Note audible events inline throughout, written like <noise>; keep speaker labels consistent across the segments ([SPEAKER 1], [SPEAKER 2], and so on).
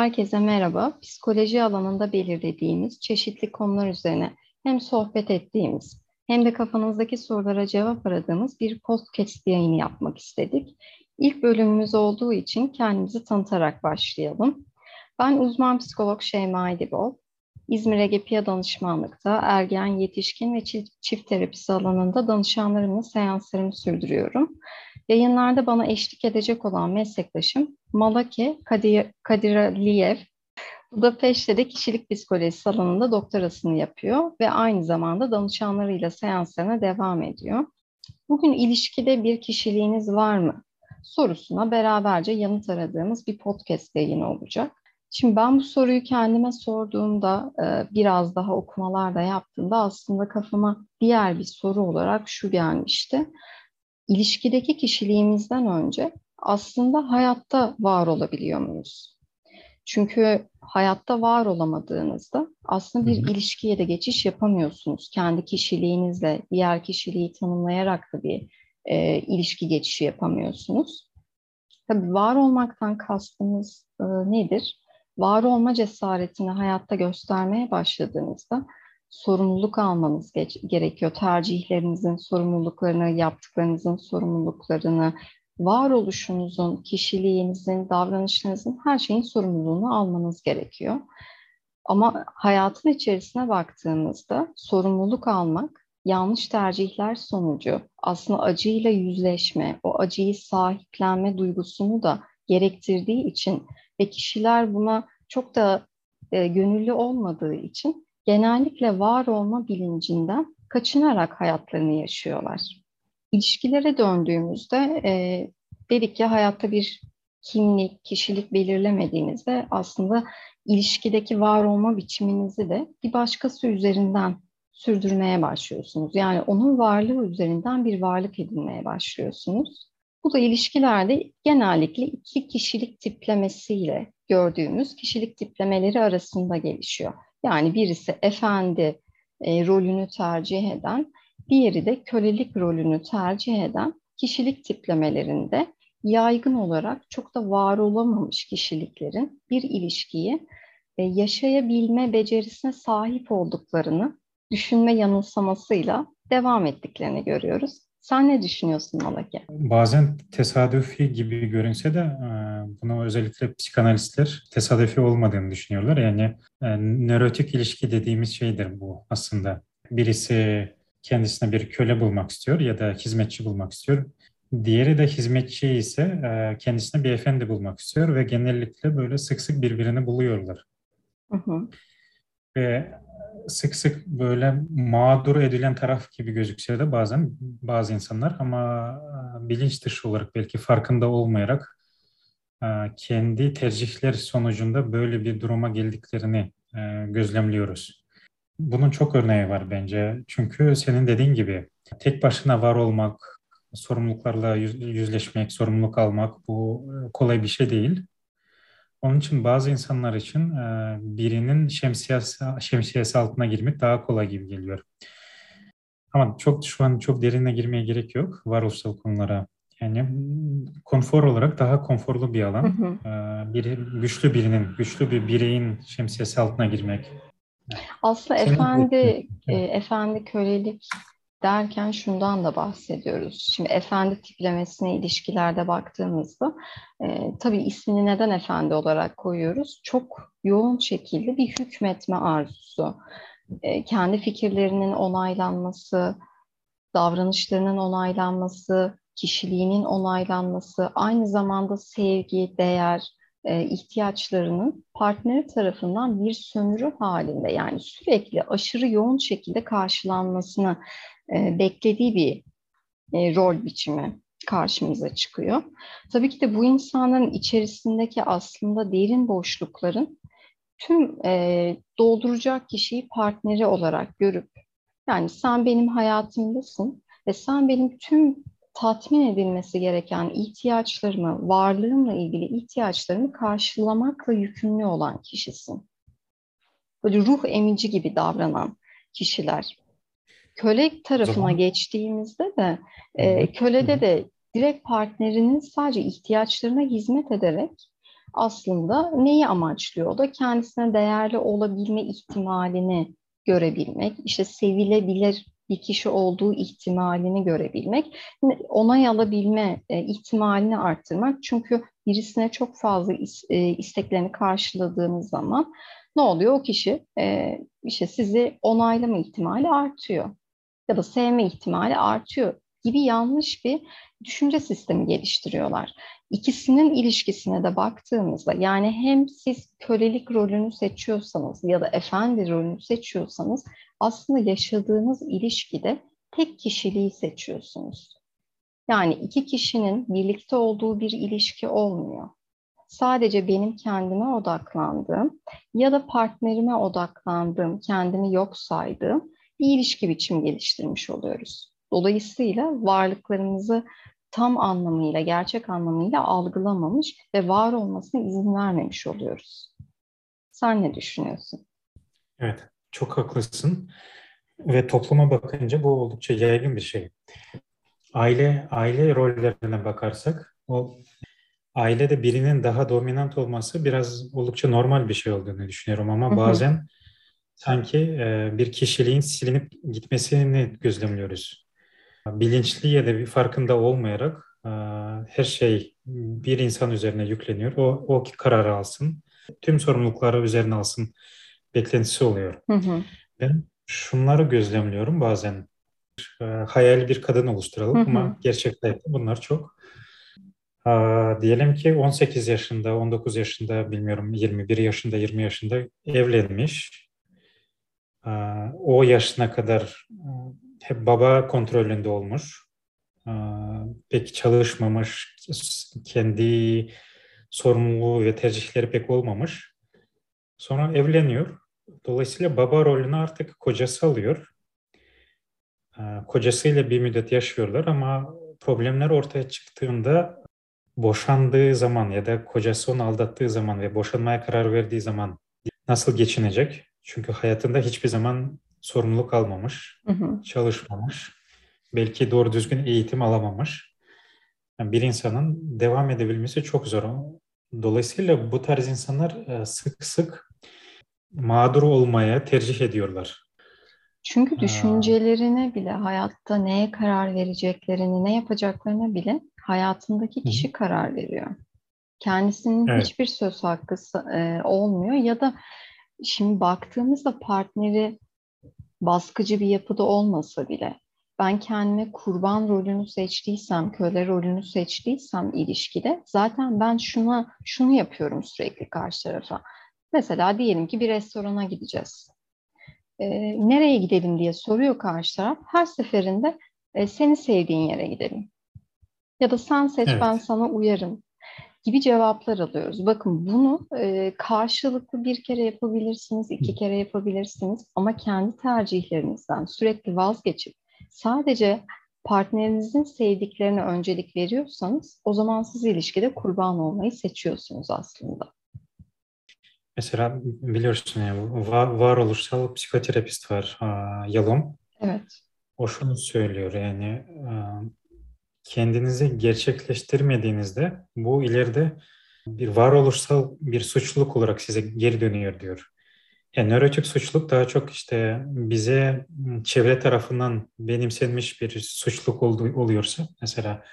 [SPEAKER 1] Herkese merhaba. Psikoloji alanında belirlediğimiz çeşitli konular üzerine hem sohbet ettiğimiz hem de kafanızdaki sorulara cevap aradığımız bir podcast yayını yapmak istedik. İlk bölümümüz olduğu için kendimizi tanıtarak başlayalım. Ben uzman psikolog Şeyma Edibol. İzmir Ege Danışmanlık'ta ergen, yetişkin ve çift terapisi alanında danışanlarımla seanslarımı sürdürüyorum. Yayınlarda bana eşlik edecek olan meslektaşım Malake Kadir, Kadir Aliyev. Budapeşte de kişilik psikolojisi alanında doktorasını yapıyor ve aynı zamanda danışanlarıyla seanslarına devam ediyor. Bugün ilişkide bir kişiliğiniz var mı? sorusuna beraberce yanıt aradığımız bir podcast yayını olacak. Şimdi ben bu soruyu kendime sorduğumda, e, biraz daha okumalar da yaptığımda aslında kafama diğer bir soru olarak şu gelmişti. İlişkideki kişiliğimizden önce aslında hayatta var olabiliyor muyuz? Çünkü hayatta var olamadığınızda aslında bir ilişkiye de geçiş yapamıyorsunuz. Kendi kişiliğinizle diğer kişiliği tanımlayarak da bir e, ilişki geçişi yapamıyorsunuz. Tabii var olmaktan kastımız e, nedir? Var olma cesaretini hayatta göstermeye başladığınızda sorumluluk almanız gerekiyor. Tercihlerinizin sorumluluklarını, yaptıklarınızın sorumluluklarını, varoluşunuzun, kişiliğinizin, davranışlarınızın her şeyin sorumluluğunu almanız gerekiyor. Ama hayatın içerisine baktığımızda sorumluluk almak yanlış tercihler sonucu aslında acıyla yüzleşme, o acıyı sahiplenme duygusunu da gerektirdiği için ve kişiler buna çok da e, gönüllü olmadığı için genellikle var olma bilincinden kaçınarak hayatlarını yaşıyorlar. İlişkilere döndüğümüzde e, dedik ya hayatta bir kimlik, kişilik belirlemediğinizde aslında ilişkideki var olma biçiminizi de bir başkası üzerinden sürdürmeye başlıyorsunuz. Yani onun varlığı üzerinden bir varlık edinmeye başlıyorsunuz. Bu da ilişkilerde genellikle iki kişilik tiplemesiyle gördüğümüz kişilik tiplemeleri arasında gelişiyor. Yani birisi efendi e, rolünü tercih eden, diğeri de kölelik rolünü tercih eden kişilik tiplemelerinde yaygın olarak çok da var olamamış kişiliklerin bir ilişkiyi e, yaşayabilme becerisine sahip olduklarını düşünme yanılsamasıyla devam ettiklerini görüyoruz. Sen ne düşünüyorsun Malaki?
[SPEAKER 2] Bazen tesadüfi gibi görünse de e, bunu özellikle psikanalistler tesadüfi olmadığını düşünüyorlar. Yani e, nörotik ilişki dediğimiz şeydir bu aslında. Birisi kendisine bir köle bulmak istiyor ya da hizmetçi bulmak istiyor. Diğeri de hizmetçi ise e, kendisine bir efendi bulmak istiyor ve genellikle böyle sık sık birbirini buluyorlar. Hı hı. Ve sık sık böyle mağdur edilen taraf gibi gözükse de bazen bazı insanlar ama e, bilinç dışı olarak belki farkında olmayarak e, kendi tercihler sonucunda böyle bir duruma geldiklerini e, gözlemliyoruz. Bunun çok örneği var bence. Çünkü senin dediğin gibi tek başına var olmak, sorumluluklarla yüzleşmek, sorumluluk almak bu kolay bir şey değil. Onun için bazı insanlar için e, birinin şemsiyesi, şemsiyesi altına girmek daha kolay gibi geliyor. Ama çok şu an çok derine girmeye gerek yok varoluşsal konulara. Yani konfor olarak daha konforlu bir alan. Hı hı. E, bir güçlü birinin, güçlü bir bireyin şemsiyesi altına girmek.
[SPEAKER 1] Aslında Senin efendi, e, efendi kölelik derken şundan da bahsediyoruz. Şimdi efendi tiplemesine ilişkilerde baktığımızda e, tabii ismini neden efendi olarak koyuyoruz? Çok yoğun şekilde bir hükmetme arzusu, e, kendi fikirlerinin onaylanması, davranışlarının onaylanması, kişiliğinin onaylanması, aynı zamanda sevgi, değer, e, ihtiyaçlarının partneri tarafından bir sömürü halinde yani sürekli aşırı yoğun şekilde karşılanmasını beklediği bir e, rol biçimi karşımıza çıkıyor. Tabii ki de bu insanların içerisindeki aslında derin boşlukların tüm e, dolduracak kişiyi partneri olarak görüp yani sen benim hayatımdasın ve sen benim tüm tatmin edilmesi gereken ihtiyaçlarımı, varlığımla ilgili ihtiyaçlarımı karşılamakla yükümlü olan kişisin. Böyle ruh emici gibi davranan kişiler köle tarafına zaman... geçtiğimizde de e, kölede de direkt partnerinin sadece ihtiyaçlarına hizmet ederek aslında neyi amaçlıyor? O da kendisine değerli olabilme ihtimalini görebilmek, işte sevilebilir bir kişi olduğu ihtimalini görebilmek, onay alabilme e, ihtimalini arttırmak. Çünkü birisine çok fazla e, isteklerini karşıladığınız zaman ne oluyor? O kişi e, işte sizi onaylama ihtimali artıyor ya da sevme ihtimali artıyor gibi yanlış bir düşünce sistemi geliştiriyorlar. İkisinin ilişkisine de baktığımızda yani hem siz kölelik rolünü seçiyorsanız ya da efendi rolünü seçiyorsanız aslında yaşadığınız ilişkide tek kişiliği seçiyorsunuz. Yani iki kişinin birlikte olduğu bir ilişki olmuyor. Sadece benim kendime odaklandığım ya da partnerime odaklandığım, kendimi yok saydığım bir ilişki biçimi geliştirmiş oluyoruz. Dolayısıyla varlıklarımızı tam anlamıyla, gerçek anlamıyla algılamamış ve var olmasına izin vermemiş oluyoruz. Sen ne düşünüyorsun?
[SPEAKER 2] Evet, çok haklısın. Ve topluma bakınca bu oldukça yaygın bir şey. Aile aile rollerine bakarsak o ailede birinin daha dominant olması biraz oldukça normal bir şey olduğunu düşünüyorum ama bazen sanki e, bir kişiliğin silinip gitmesini gözlemliyoruz. Bilinçli ya da bir farkında olmayarak e, her şey bir insan üzerine yükleniyor. O, o kararı alsın, tüm sorumlulukları üzerine alsın beklentisi oluyor. Hı hı. Ben şunları gözlemliyorum bazen. E, hayal bir kadın oluşturalım hı hı. ama gerçekte bunlar çok. E, diyelim ki 18 yaşında, 19 yaşında, bilmiyorum 21 yaşında, 20 yaşında evlenmiş. E, o yaşına kadar e, hep baba kontrolünde olmuş. E, pek çalışmamış, kendi sorumluluğu ve tercihleri pek olmamış. Sonra evleniyor Dolayısıyla baba rolünü artık kocası alıyor. Ee, kocasıyla bir müddet yaşıyorlar ama problemler ortaya çıktığında boşandığı zaman ya da kocası onu aldattığı zaman ve boşanmaya karar verdiği zaman nasıl geçinecek? Çünkü hayatında hiçbir zaman sorumluluk almamış, hı hı. çalışmamış, belki doğru düzgün eğitim alamamış. Yani bir insanın devam edebilmesi çok zor. Dolayısıyla bu tarz insanlar e, sık sık mağdur olmaya tercih ediyorlar.
[SPEAKER 1] Çünkü düşüncelerine bile hayatta neye karar vereceklerini, ne yapacaklarına bile hayatındaki kişi karar veriyor. Kendisinin evet. hiçbir söz hakkı e, olmuyor ya da şimdi baktığımızda partneri baskıcı bir yapıda olmasa bile ben kendime kurban rolünü seçtiysem, köle rolünü seçtiysem ilişkide zaten ben şuna şunu yapıyorum sürekli karşı tarafa. Mesela diyelim ki bir restorana gideceğiz. E, nereye gidelim diye soruyor karşı taraf. Her seferinde e, seni sevdiğin yere gidelim. Ya da sen seç evet. ben sana uyarım gibi cevaplar alıyoruz. Bakın bunu e, karşılıklı bir kere yapabilirsiniz, iki kere yapabilirsiniz ama kendi tercihlerinizden sürekli vazgeçip sadece partnerinizin sevdiklerine öncelik veriyorsanız o zaman siz ilişkide kurban olmayı seçiyorsunuz aslında.
[SPEAKER 2] Mesela biliyorsun yani var, varoluşsal psikoterapist var Yalom.
[SPEAKER 1] Evet.
[SPEAKER 2] O şunu söylüyor yani kendinizi gerçekleştirmediğinizde bu ileride bir varoluşsal bir suçluluk olarak size geri dönüyor diyor. Yani nörotik suçluluk daha çok işte bize çevre tarafından benimsenmiş bir suçluluk oluyorsa mesela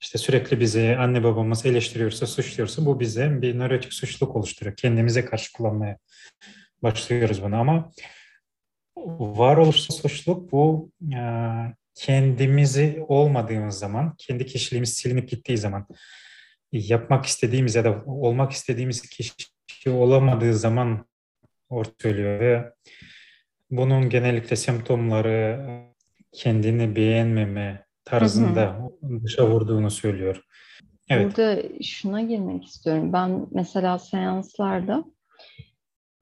[SPEAKER 2] işte sürekli bizi anne babamız eleştiriyorsa, suçluyorsa bu bize bir nörotik suçluluk oluşturuyor. Kendimize karşı kullanmaya başlıyoruz bunu ama varoluşsal suçluluk bu e, kendimizi olmadığımız zaman, kendi kişiliğimiz silinip gittiği zaman, yapmak istediğimiz ya da olmak istediğimiz kişi olamadığı zaman ortaya söylüyor ve bunun genellikle semptomları kendini beğenmeme, tarzında hı hı. dışa vurduğunu söylüyor.
[SPEAKER 1] Evet. Burada şuna girmek istiyorum. Ben mesela seanslarda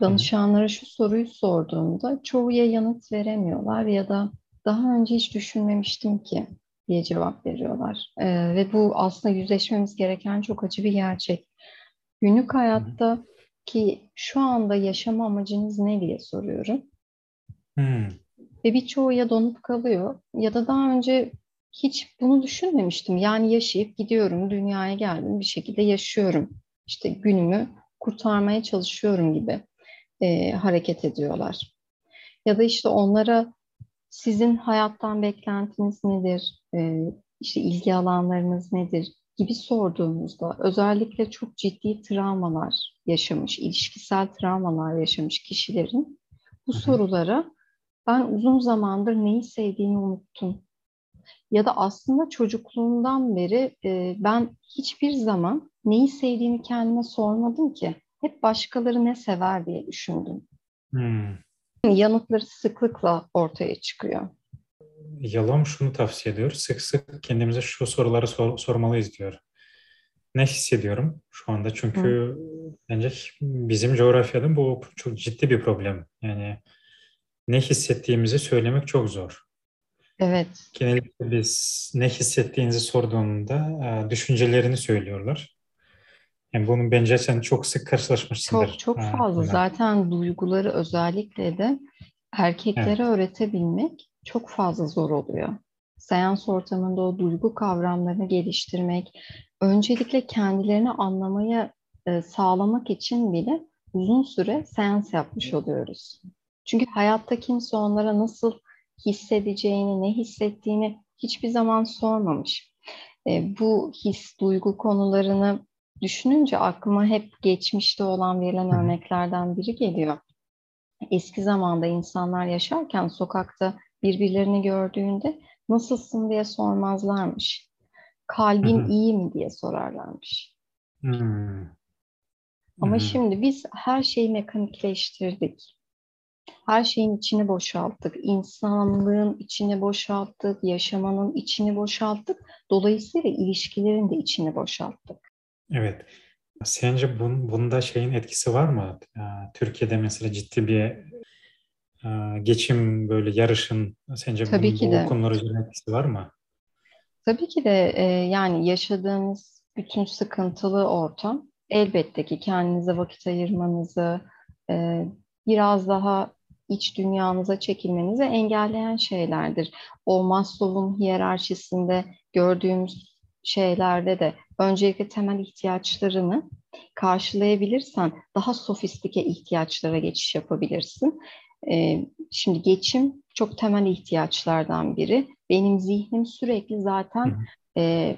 [SPEAKER 1] danışanlara şu soruyu sorduğumda çoğu ya yanıt veremiyorlar ya da daha önce hiç düşünmemiştim ki diye cevap veriyorlar. Ee, ve bu aslında yüzleşmemiz gereken çok acı bir gerçek. Günlük hayatta ki şu anda yaşama amacınız ne diye soruyorum. Hmm. Ve birçoğu ya donup kalıyor ya da daha önce hiç bunu düşünmemiştim. Yani yaşayıp gidiyorum, dünyaya geldim, bir şekilde yaşıyorum işte günümü kurtarmaya çalışıyorum gibi e, hareket ediyorlar. Ya da işte onlara sizin hayattan beklentiniz nedir, e, işte ilgi alanlarınız nedir gibi sorduğumuzda özellikle çok ciddi travmalar yaşamış, ilişkisel travmalar yaşamış kişilerin bu sorulara ben uzun zamandır neyi sevdiğini unuttum. Ya da aslında çocukluğumdan beri e, ben hiçbir zaman neyi sevdiğimi kendime sormadım ki. Hep başkaları ne sever diye düşündüm. Hmm. Yanıtları sıklıkla ortaya çıkıyor.
[SPEAKER 2] Yalan şunu tavsiye ediyor. Sık sık kendimize şu soruları sor, sormalıyız diyor. Ne hissediyorum şu anda? Çünkü Hı. bence bizim coğrafyada bu çok ciddi bir problem. Yani ne hissettiğimizi söylemek çok zor.
[SPEAKER 1] Evet.
[SPEAKER 2] Genellikle biz ne hissettiğinizi sorduğunda düşüncelerini söylüyorlar. Yani bunun bence sen çok sık karşılaşmışsındır.
[SPEAKER 1] Çok çok fazla. Ha, Zaten duyguları özellikle de erkeklere evet. öğretebilmek çok fazla zor oluyor. Seans ortamında o duygu kavramlarını geliştirmek, öncelikle kendilerini anlamaya e, sağlamak için bile uzun süre seans yapmış oluyoruz. Çünkü hayatta kimse onlara nasıl hissedeceğini, ne hissettiğini hiçbir zaman sormamış. E, bu his, duygu konularını düşününce aklıma hep geçmişte olan verilen örneklerden biri geliyor. Eski zamanda insanlar yaşarken sokakta birbirlerini gördüğünde nasılsın diye sormazlarmış. Kalbin iyi mi diye sorarlarmış. Ama şimdi biz her şeyi mekanikleştirdik. Her şeyin içini boşalttık. İnsanlığın içini boşalttık. Yaşamanın içini boşalttık. Dolayısıyla ilişkilerin de içini boşalttık.
[SPEAKER 2] Evet. Sence bun, bunda şeyin etkisi var mı? Türkiye'de mesela ciddi bir geçim böyle yarışın sence Tabii bunun, ki bu de. konular üzerine etkisi var mı?
[SPEAKER 1] Tabii ki de e, yani yaşadığımız bütün sıkıntılı ortam elbette ki kendinize vakit ayırmanızı, e, biraz daha iç dünyanıza çekilmenizi engelleyen şeylerdir. O Maslow'un hiyerarşisinde gördüğümüz şeylerde de öncelikle temel ihtiyaçlarını karşılayabilirsen daha sofistike ihtiyaçlara geçiş yapabilirsin. Ee, şimdi geçim çok temel ihtiyaçlardan biri. Benim zihnim sürekli zaten e,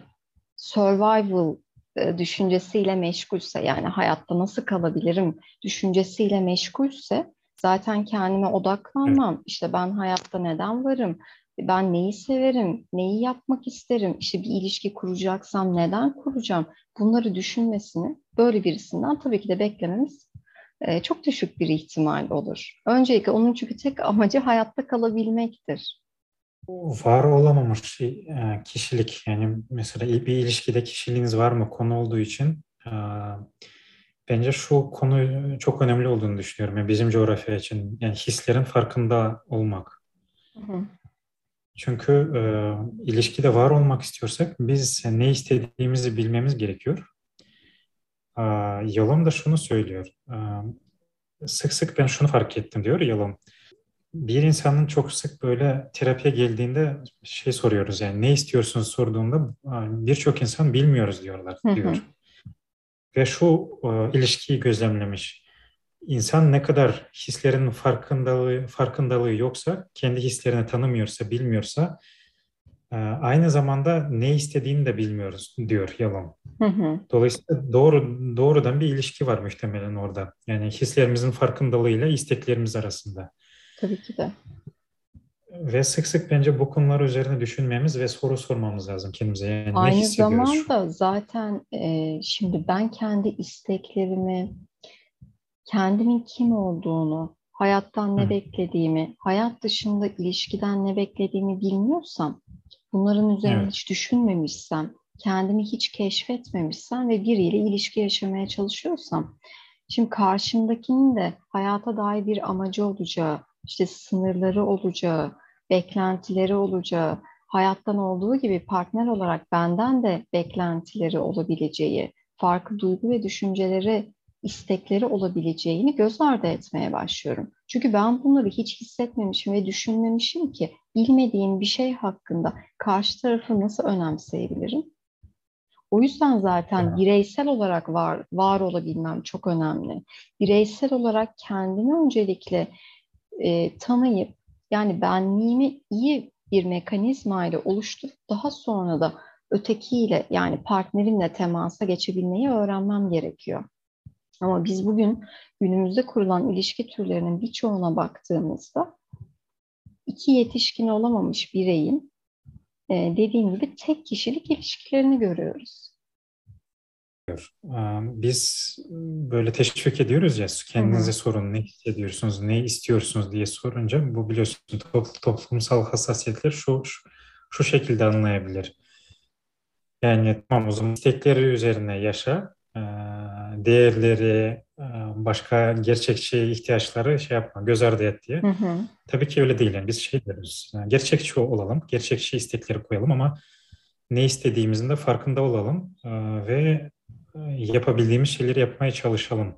[SPEAKER 1] survival e, düşüncesiyle meşgulse yani hayatta nasıl kalabilirim düşüncesiyle meşgulse zaten kendime odaklanmam. Evet. İşte ben hayatta neden varım? Ben neyi severim? Neyi yapmak isterim? İşte bir ilişki kuracaksam neden kuracağım? Bunları düşünmesini böyle birisinden tabii ki de beklememiz çok düşük bir ihtimal olur. Öncelikle onun çünkü tek amacı hayatta kalabilmektir.
[SPEAKER 2] Var olamamış kişilik yani mesela bir ilişkide kişiliğiniz var mı konu olduğu için Bence şu konu çok önemli olduğunu düşünüyorum. Yani bizim coğrafya için yani hislerin farkında olmak. Hı hı. Çünkü e, ilişkide var olmak istiyorsak biz ne istediğimizi bilmemiz gerekiyor. E, Yalom da şunu söylüyor. E, sık sık ben şunu fark ettim diyor Yalom. Bir insanın çok sık böyle terapiye geldiğinde şey soruyoruz yani ne istiyorsunuz sorduğunda birçok insan bilmiyoruz diyorlar diyor. Hı hı ve şu e, ilişkiyi gözlemlemiş. İnsan ne kadar hislerin farkındalığı, farkındalığı yoksa, kendi hislerini tanımıyorsa, bilmiyorsa e, aynı zamanda ne istediğini de bilmiyoruz diyor yalan. Hı hı. Dolayısıyla doğru doğrudan bir ilişki var muhtemelen orada. Yani hislerimizin farkındalığıyla isteklerimiz arasında.
[SPEAKER 1] Tabii ki de.
[SPEAKER 2] Ve sık sık bence bu konular üzerine düşünmemiz ve soru sormamız lazım kendimize. Yani
[SPEAKER 1] Aynı zamanda zaten e, şimdi ben kendi isteklerimi, kendimin kim olduğunu, hayattan ne beklediğimi, hayat dışında ilişkiden ne beklediğimi bilmiyorsam, bunların üzerine evet. hiç düşünmemişsem, kendimi hiç keşfetmemişsem ve biriyle ilişki yaşamaya çalışıyorsam, şimdi karşımdakinin de hayata dair bir amacı olacağı, işte sınırları olacağı, beklentileri olacağı, hayattan olduğu gibi partner olarak benden de beklentileri olabileceği, farklı duygu ve düşünceleri, istekleri olabileceğini göz ardı etmeye başlıyorum. Çünkü ben bunları hiç hissetmemişim ve düşünmemişim ki bilmediğim bir şey hakkında karşı tarafı nasıl önemseyebilirim? O yüzden zaten bireysel olarak var, var olabilmem çok önemli. Bireysel olarak kendimi öncelikle e, tanıyıp yani benliğimi iyi bir mekanizma ile oluşturup daha sonra da ötekiyle yani partnerimle temasa geçebilmeyi öğrenmem gerekiyor. Ama biz bugün günümüzde kurulan ilişki türlerinin birçoğuna baktığımızda iki yetişkin olamamış bireyin e, dediğim gibi tek kişilik ilişkilerini görüyoruz.
[SPEAKER 2] Biz böyle teşvik ediyoruz ya kendinize Hı-hı. sorun ne hissediyorsunuz, ne istiyorsunuz diye sorunca bu biliyorsun toplumsal hassasiyetler şu, şu, şu şekilde anlayabilir. Yani tamam o zaman istekleri üzerine yaşa, değerleri, başka gerçekçi ihtiyaçları şey yapma, göz ardı et diye. Hı hı. Tabii ki öyle değil. Yani biz şey yani gerçekçi olalım, gerçekçi istekleri koyalım ama ne istediğimizin de farkında olalım ve yapabildiğimiz şeyleri yapmaya çalışalım.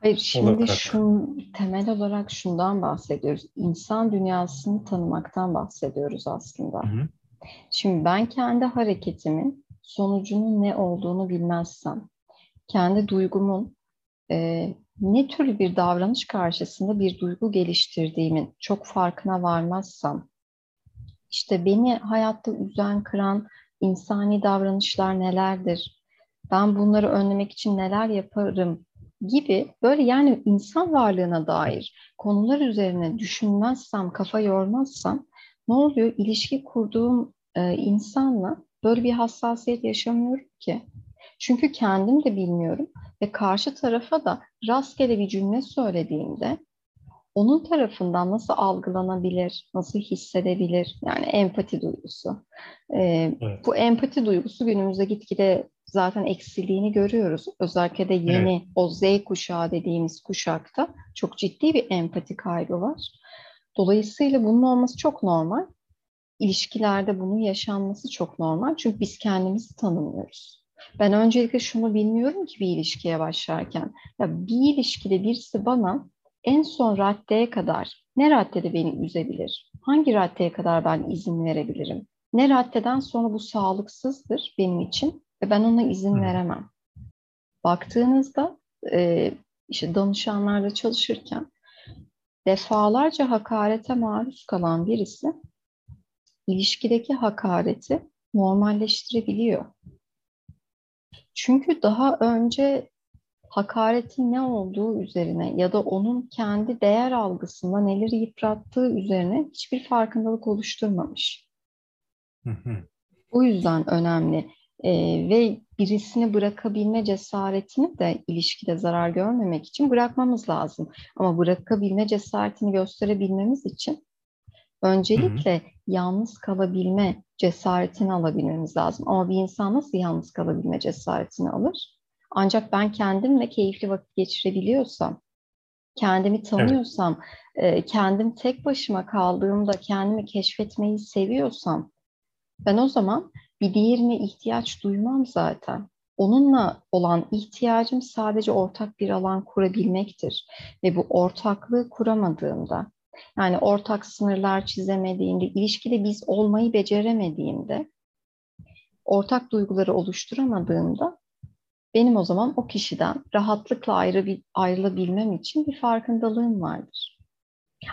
[SPEAKER 1] Hayır, şimdi şun, temel olarak şundan bahsediyoruz. İnsan dünyasını tanımaktan bahsediyoruz aslında. Hı hı. Şimdi ben kendi hareketimin sonucunun ne olduğunu bilmezsem, kendi duygumun e, ne tür bir davranış karşısında bir duygu geliştirdiğimin çok farkına varmazsam, işte beni hayatta üzen, kıran insani davranışlar nelerdir? Ben bunları önlemek için neler yaparım gibi böyle yani insan varlığına dair konular üzerine düşünmezsem, kafa yormazsam ne oluyor? İlişki kurduğum e, insanla böyle bir hassasiyet yaşamıyorum ki. Çünkü kendim de bilmiyorum ve karşı tarafa da rastgele bir cümle söylediğimde onun tarafından nasıl algılanabilir, nasıl hissedebilir? Yani empati duygusu. Ee, evet. Bu empati duygusu günümüzde gitgide zaten eksildiğini görüyoruz. Özellikle de yeni evet. o Z kuşağı dediğimiz kuşakta çok ciddi bir empati kaybı var. Dolayısıyla bunun olması çok normal. İlişkilerde bunun yaşanması çok normal. Çünkü biz kendimizi tanımıyoruz. Ben öncelikle şunu bilmiyorum ki bir ilişkiye başlarken. Ya bir ilişkide birisi bana en son raddeye kadar ne raddede beni üzebilir? Hangi raddeye kadar ben izin verebilirim? Ne raddeden sonra bu sağlıksızdır benim için ve ben ona izin veremem. Baktığınızda e, işte danışanlarla çalışırken defalarca hakarete maruz kalan birisi ilişkideki hakareti normalleştirebiliyor. Çünkü daha önce hakaretin ne olduğu üzerine ya da onun kendi değer algısında neleri yıprattığı üzerine hiçbir farkındalık oluşturmamış. Hı hı. Bu yüzden önemli. Ee, ve birisini bırakabilme cesaretini de ilişkide zarar görmemek için bırakmamız lazım. Ama bırakabilme cesaretini gösterebilmemiz için öncelikle hı hı. yalnız kalabilme cesaretini alabilmemiz lazım. Ama bir insan nasıl yalnız kalabilme cesaretini alır? Ancak ben kendimle keyifli vakit geçirebiliyorsam, kendimi tanıyorsam, evet. kendim tek başıma kaldığımda kendimi keşfetmeyi seviyorsam, ben o zaman bir diğerine ihtiyaç duymam zaten. Onunla olan ihtiyacım sadece ortak bir alan kurabilmektir. Ve bu ortaklığı kuramadığımda, yani ortak sınırlar çizemediğimde, ilişkide biz olmayı beceremediğimde, ortak duyguları oluşturamadığımda benim o zaman o kişiden rahatlıkla ayrı, ayrılabilmem için bir farkındalığım vardır.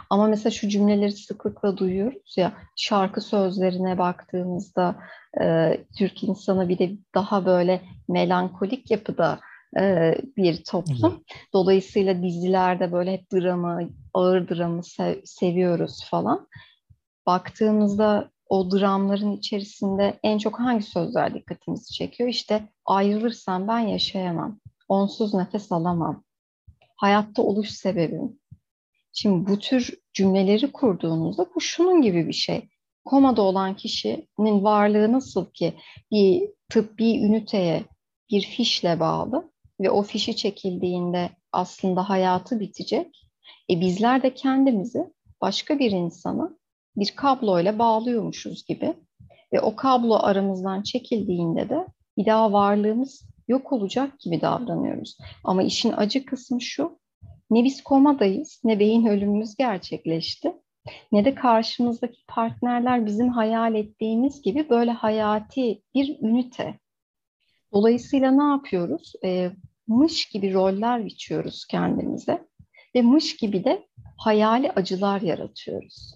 [SPEAKER 1] Ama mesela şu cümleleri sıklıkla duyuyoruz ya şarkı sözlerine baktığımızda e, Türk insanı bir de daha böyle melankolik yapıda e, bir toplum. Dolayısıyla dizilerde böyle hep dramı, ağır dramı sev- seviyoruz falan. Baktığımızda o dramların içerisinde en çok hangi sözler dikkatimizi çekiyor? İşte ayrılırsam ben yaşayamam. Onsuz nefes alamam. Hayatta oluş sebebim. Şimdi bu tür cümleleri kurduğunuzda bu şunun gibi bir şey. Komada olan kişinin varlığı nasıl ki bir tıbbi üniteye bir fişle bağlı ve o fişi çekildiğinde aslında hayatı bitecek. E bizler de kendimizi başka bir insana bir kabloyla bağlıyormuşuz gibi ve o kablo aramızdan çekildiğinde de bir daha varlığımız yok olacak gibi davranıyoruz. Ama işin acı kısmı şu, ne biz komadayız, ne beyin ölümümüz gerçekleşti, ne de karşımızdaki partnerler bizim hayal ettiğimiz gibi böyle hayati bir ünite. Dolayısıyla ne yapıyoruz? E, mış gibi roller biçiyoruz kendimize ve mış gibi de hayali acılar yaratıyoruz.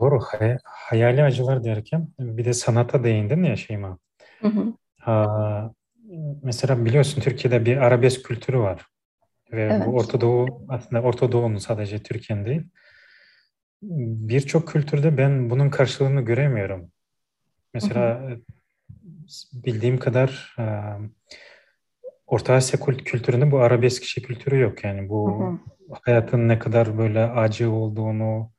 [SPEAKER 2] Doğru. Hay hayali acılar derken bir de sanata değindin ya Şeyma. Hı hı. Ha, mesela biliyorsun Türkiye'de bir arabesk kültürü var. Ve evet. bu Orta Doğu aslında Orta Doğu'nun sadece Türkiye'nin değil. Birçok kültürde ben bunun karşılığını göremiyorum. Mesela hı hı. bildiğim kadar Orta Asya kültüründe bu arabesk şey kültürü yok. Yani bu hı hı. hayatın ne kadar böyle acı olduğunu,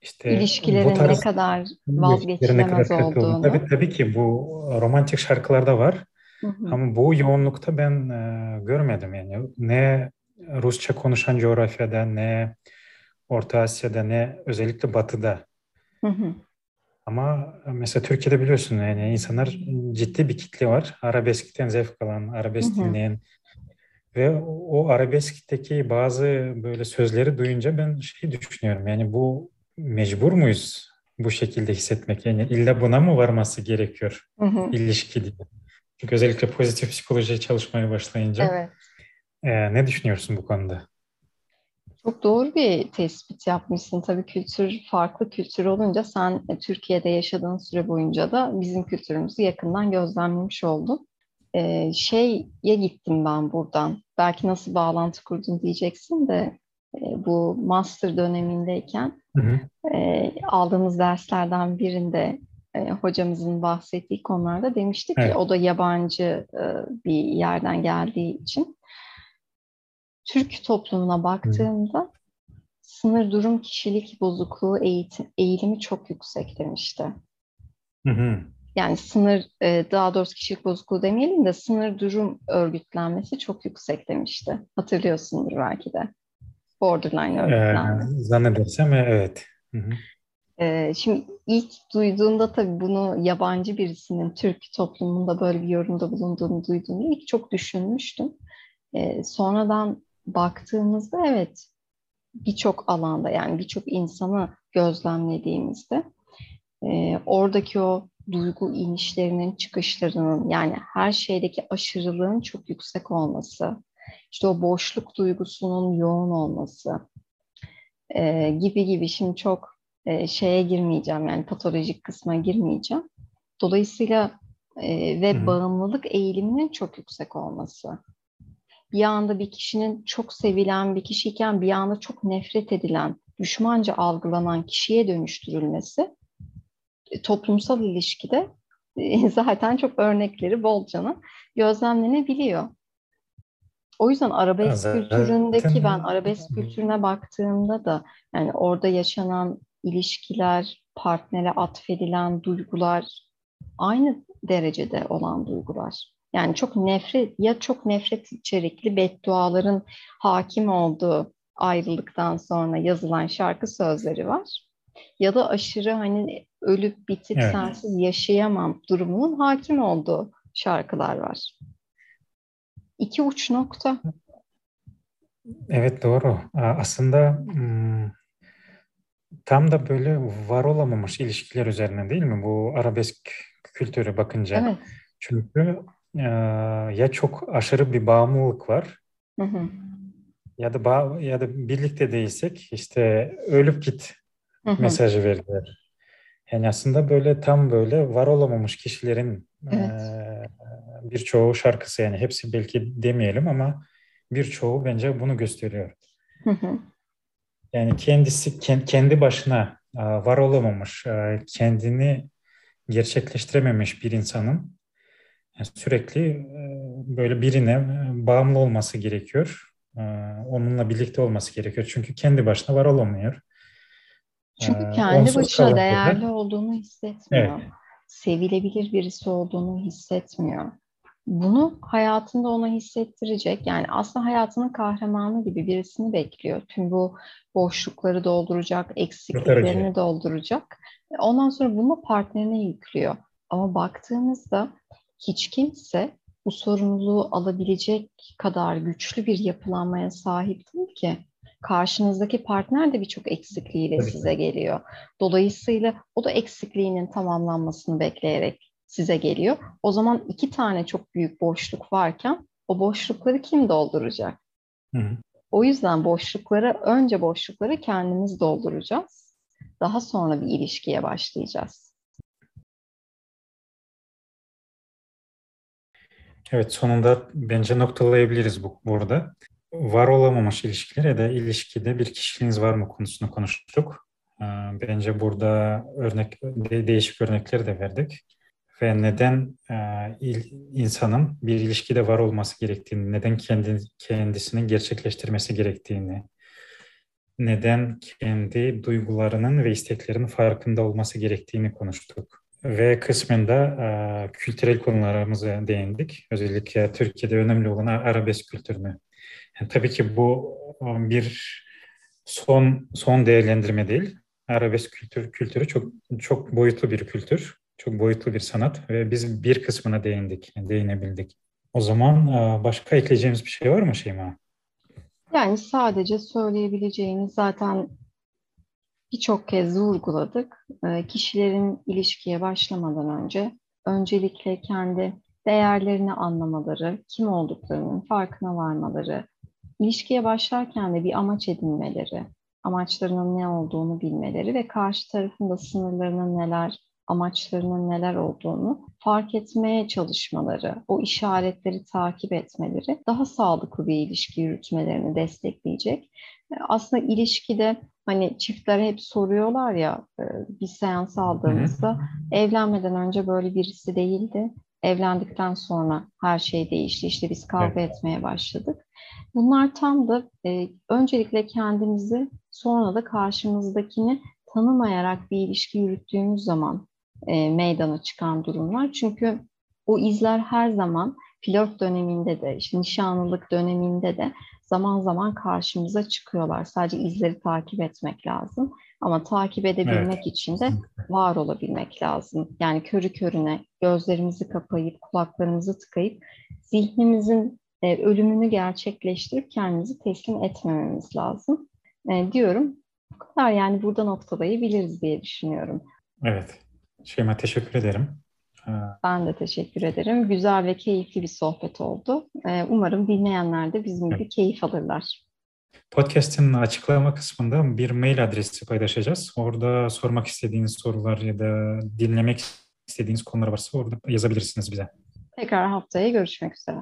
[SPEAKER 1] işte ilişkilerin bu tarz, ne kadar vazgeçilemez ne kadar olduğunu.
[SPEAKER 2] Tabii, tabii ki bu romantik şarkılarda var. Hı hı. Ama bu yoğunlukta ben e, görmedim yani. Ne Rusça konuşan coğrafyada ne Orta Asya'da ne özellikle Batı'da. Hı hı. Ama mesela Türkiye'de biliyorsun yani insanlar ciddi bir kitle var. Arabeskten zevk alan, arabesk dinleyen. Ve o arabeskteki bazı böyle sözleri duyunca ben şey düşünüyorum. Yani bu mecbur muyuz bu şekilde hissetmek? Yani illa buna mı varması gerekiyor hı hı. ilişki diye? Çünkü özellikle pozitif psikolojiye çalışmaya başlayınca. Evet. E, ne düşünüyorsun bu konuda?
[SPEAKER 1] Çok doğru bir tespit yapmışsın. Tabii kültür farklı kültür olunca sen e, Türkiye'de yaşadığın süre boyunca da bizim kültürümüzü yakından gözlemlemiş oldun. Ee, şeye gittim ben buradan. Belki nasıl bağlantı kurdun diyeceksin de e, bu master dönemindeyken hı hı. E, aldığımız derslerden birinde e, hocamızın bahsettiği konularda demiştik evet. ki o da yabancı e, bir yerden geldiği için Türk toplumuna baktığımda hı. sınır durum kişilik bozukluğu eğitim, eğilimi çok yüksek demişti. Hı hı. Yani sınır, e, daha doğrusu kişilik bozukluğu demeyelim de sınır durum örgütlenmesi çok yüksek demişti. Hatırlıyorsundur belki de borderline örgütlenme.
[SPEAKER 2] Ee, zannedersem evet. Hı hı.
[SPEAKER 1] Ee, şimdi ilk duyduğumda tabii bunu yabancı birisinin Türk toplumunda böyle bir yorumda bulunduğunu duyduğumda ilk çok düşünmüştüm. Ee, sonradan baktığımızda evet birçok alanda yani birçok insanı gözlemlediğimizde e, oradaki o duygu inişlerinin çıkışlarının yani her şeydeki aşırılığın çok yüksek olması işte o boşluk duygusunun yoğun olması e, gibi gibi şimdi çok e, şeye girmeyeceğim yani patolojik kısma girmeyeceğim. Dolayısıyla e, ve Hı-hı. bağımlılık eğiliminin çok yüksek olması. Bir anda bir kişinin çok sevilen bir kişiyken bir anda çok nefret edilen, düşmanca algılanan kişiye dönüştürülmesi e, toplumsal ilişkide e, <laughs> zaten çok örnekleri bolcana gözlemlenebiliyor. O yüzden arabesk Zaten... kültüründeki ben arabesk kültürüne baktığımda da yani orada yaşanan ilişkiler, partnere atfedilen duygular aynı derecede olan duygular. Yani çok nefret ya çok nefret içerikli bedduaların hakim olduğu ayrılıktan sonra yazılan şarkı sözleri var. Ya da aşırı hani ölüp bitip evet. sensiz yaşayamam durumunun hakim olduğu şarkılar var. İki uç nokta.
[SPEAKER 2] Evet doğru. Aslında tam da böyle var olamamış ilişkiler üzerine değil mi bu arabesk kültürü bakınca? Evet. Çünkü ya çok aşırı bir bağımlılık var. Hı hı. Ya da bağ, ya da birlikte değilsek işte ölüp git hı hı. mesajı verdiler. Yani aslında böyle tam böyle var olamamış kişilerin evet. e, birçoğu şarkısı yani hepsi belki demeyelim ama birçoğu bence bunu gösteriyor. Hı hı. Yani kendisi kendi başına var olamamış, kendini gerçekleştirememiş bir insanın sürekli böyle birine bağımlı olması gerekiyor. Onunla birlikte olması gerekiyor. Çünkü kendi başına var olamıyor.
[SPEAKER 1] Çünkü kendi başına değerli olduğunu hissetmiyor. Evet. Sevilebilir birisi olduğunu hissetmiyor. Bunu hayatında ona hissettirecek. Yani aslında hayatının kahramanı gibi birisini bekliyor. Tüm bu boşlukları dolduracak, eksikliklerini dolduracak. Ondan sonra bunu partnerine yüklüyor. Ama baktığımızda hiç kimse bu sorumluluğu alabilecek kadar güçlü bir yapılanmaya sahip değil ki karşınızdaki partner de birçok eksikliğiyle Tabii. size geliyor. Dolayısıyla o da eksikliğinin tamamlanmasını bekleyerek size geliyor. O zaman iki tane çok büyük boşluk varken o boşlukları kim dolduracak? Hı hı. O yüzden boşlukları, önce boşlukları kendimiz dolduracağız. Daha sonra bir ilişkiye başlayacağız.
[SPEAKER 2] Evet, sonunda bence noktalayabiliriz bu burada. Var olamamış ilişkiler ya da ilişkide bir kişiliğiniz var mı konusunu konuştuk. Ee, bence burada örnek değişik örnekleri de verdik ve neden e, insanın bir ilişkide var olması gerektiğini, neden kendi kendisini gerçekleştirmesi gerektiğini, neden kendi duygularının ve isteklerinin farkında olması gerektiğini konuştuk. Ve kısmında e, kültürel konularımıza değindik. Özellikle Türkiye'de önemli olan arabesk kültürünü. Yani tabii ki bu bir son son değerlendirme değil. Arabesk kültür kültürü çok çok boyutlu bir kültür çok boyutlu bir sanat ve biz bir kısmına değindik, değinebildik. O zaman e, başka ekleyeceğimiz bir şey var mı Şeyma?
[SPEAKER 1] Yani sadece söyleyebileceğimiz zaten birçok kez vurguladık. E, kişilerin ilişkiye başlamadan önce öncelikle kendi değerlerini anlamaları, kim olduklarının farkına varmaları, ilişkiye başlarken de bir amaç edinmeleri, amaçlarının ne olduğunu bilmeleri ve karşı tarafın da sınırlarının neler amaçlarının neler olduğunu fark etmeye çalışmaları, o işaretleri takip etmeleri daha sağlıklı bir ilişki yürütmelerini destekleyecek. E, aslında ilişkide hani çiftler hep soruyorlar ya e, bir seans aldığımızda evlenmeden önce böyle birisi değildi. Evlendikten sonra her şey değişti. İşte biz kavga evet. etmeye başladık. Bunlar tam da e, öncelikle kendimizi sonra da karşımızdakini tanımayarak bir ilişki yürüttüğümüz zaman e, meydana çıkan durumlar. Çünkü o izler her zaman flört döneminde de, işte nişanlılık döneminde de zaman zaman karşımıza çıkıyorlar. Sadece izleri takip etmek lazım. Ama takip edebilmek evet. için de var olabilmek lazım. Yani körü körüne gözlerimizi kapayıp, kulaklarımızı tıkayıp zihnimizin e, ölümünü gerçekleştirip kendimizi teslim etmememiz lazım e, diyorum. Bu kadar yani burada noktalayabiliriz diye düşünüyorum.
[SPEAKER 2] Evet. Şeyma teşekkür ederim.
[SPEAKER 1] Ben de teşekkür ederim. Güzel ve keyifli bir sohbet oldu. Ee, umarım dinleyenler de bizim gibi keyif alırlar.
[SPEAKER 2] Podcast'in açıklama kısmında bir mail adresi paylaşacağız. Orada sormak istediğiniz sorular ya da dinlemek istediğiniz konular varsa orada yazabilirsiniz bize.
[SPEAKER 1] Tekrar haftaya görüşmek üzere.